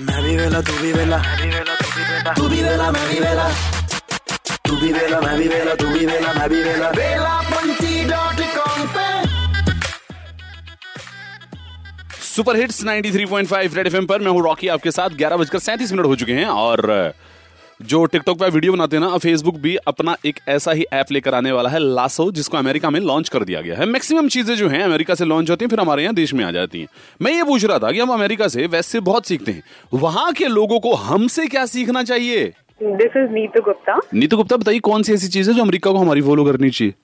मैं भी वेला तू भी वेला तू भी वेला मैं भी वेला तू भी वेला सुपर हिट्स 93.5 रेड एफएम पर। मैं हूँ रॉकी आपके साथ ग्यारह बजकर सैंतीस मिनट हो चुके हैं और जो टिकटॉक पर वीडियो बनाते हैं ना फेसबुक भी अपना एक ऐसा ही ऐप लेकर आने वाला है लासो जिसको अमेरिका में लॉन्च कर दिया गया है। मैक्सिमम चीज़ें जो हैं अमेरिका से लॉन्च होती हैं फिर हमारे यहाँ देश में आ जाती हैं। मैं ये पूछ रहा था कि हम अमेरिका से वैसे बहुत सीखते हैं। वहाँ के लोगों को हमसे क्या सीखना चाहिए? दिस इज़ नीतू गुप्ता नीतू गुप्ता बताइए कौन सी ऐसी चीज़ है जो अमेरिका को हमारी फॉलो करनी चाहिए?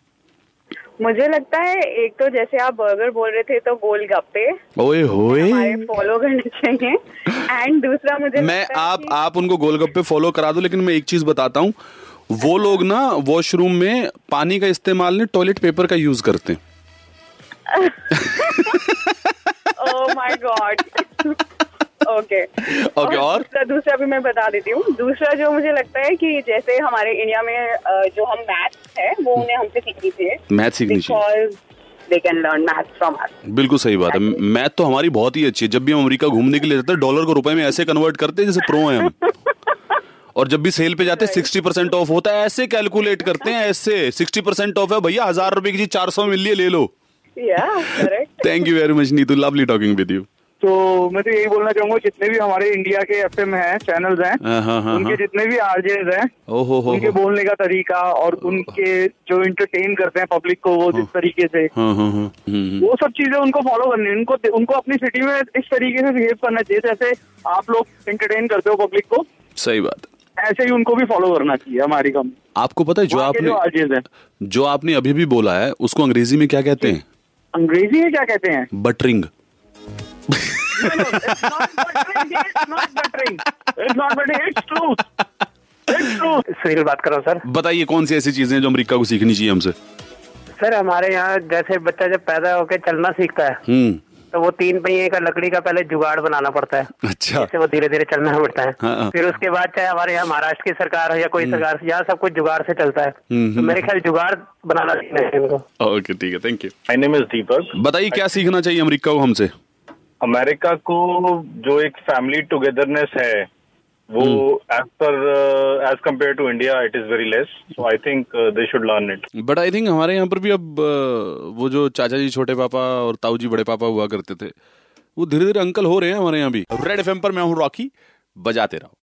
मुझे लगता है एक तो जैसे आप बर्गर बोल रहे थे तो गोलगप्पे ओए होए। फॉलो करने चाहिए। एंड दूसरा मुझे मैं लगता आप आप उनको गोलगप्पे फॉलो करा दो लेकिन मैं एक चीज़ बताता हूँ। वो लोग ना वॉशरूम में पानी का इस्तेमाल नहीं टॉयलेट पेपर का यूज़ करते हैं। माय गॉड ओके ओके और दूसरा दूसरा भी मैं बता देती हूँ। दूसरा जो मुझे लगता है कि जैसे हमारे इंडिया में जो हम मैथ्स है वो उन्हें हमसे सीखनी चाहिए मैथ सीखनी चाहिए they can learn maths from us बिल्कुल सही बात है। मैथ तो हमारी बहुत ही अच्छी है। जब भी हम अमेरिका घूमने के लिए जाते हैं डॉलर को रुपए में ऐसे कन्वर्ट करते हैं जैसे प्रो हैं हम। और जब भी सेल पे जाते हैं सिक्सटी परसेंट ऑफ़ होता है ऐसे कैलकुलेट करते हैं ऐसे। सिक्सटी परसेंट ऑफ़ है भैया हज़ार रुपए की चीज़ चार सौ मिल ले लो। Thank you very much Neetu lovely talking with you तो मैं तो यही बोलना चाहूँगा जितने भी हमारे इंडिया के एफएम हैं चैनल्स हैं हाँ, हाँ, हाँ, उनके। जितने भी आरजेज हैं उनके बोलने का तरीका और उनके जो इंटरटेन करते हैं पब्लिक को वो जिस तरीके से। हाँ हाँ हाँ। हम्म, वो सब चीज़ें उनको फॉलो करनी है। उनको उनको अपनी सिटी में इस तरीके से बिहेव करना चाहिए जैसे आप लोग इंटरटेन करते हो पब्लिक को। सही बात। ऐसे ही उनको भी फॉलो करना चाहिए हमारी कंपनी आपको पता है जो आपने जो आरजेज हैं। जो आपने अभी भी बोला है उसको अंग्रेज़ी में क्या कहते हैं? अंग्रेज़ी में क्या कहते हैं? Buttering. It's not buttering, it's not buttering. It's not buttering, it's truth. It's truth. Sunil बात कर रहा हूँ सर बताइए कौन सी ऐसी चीज़ें जो अमेरिका को सीखनी चाहिए हमसे? सर हमारे यहाँ जैसे बच्चा जब पैदा होकर चलना सीखता है हम्म। तो वो तीन पहिए का लकड़ी का पहले जुगाड़ बनाना पड़ता है। अच्छा। जिससे वो धीरे धीरे चलना पड़ता हाँ, हाँ। है। फिर उसके बाद चाहे हमारे यहाँ महाराष्ट्र की सरकार हो या कोई सरकार यहाँ सब कुछ जुगाड़ से चलता है। हम्म, तो मेरे ख्याल जुगाड़ बनाना सीखना है इनको। ओके ठीक है thank you my name is Deepak बताइए क्या सीखना चाहिए अमेरिका को हमसे? अमेरिका को जो एक फैमिली टुगेदरनेस है वो एज पर age compare to India it is very less so I think they should learn it but I think हमारे यहाँ पर भी अब अ, वो जो चाचा जी छोटे पापा और ताऊ जी बड़े पापा हुआ करते थे वो धीरे धीरे अंकल हो रहे हैं हमारे यहाँ भी। रेड एफ़ पर मैं हूँ रॉकी। बजाते रहो।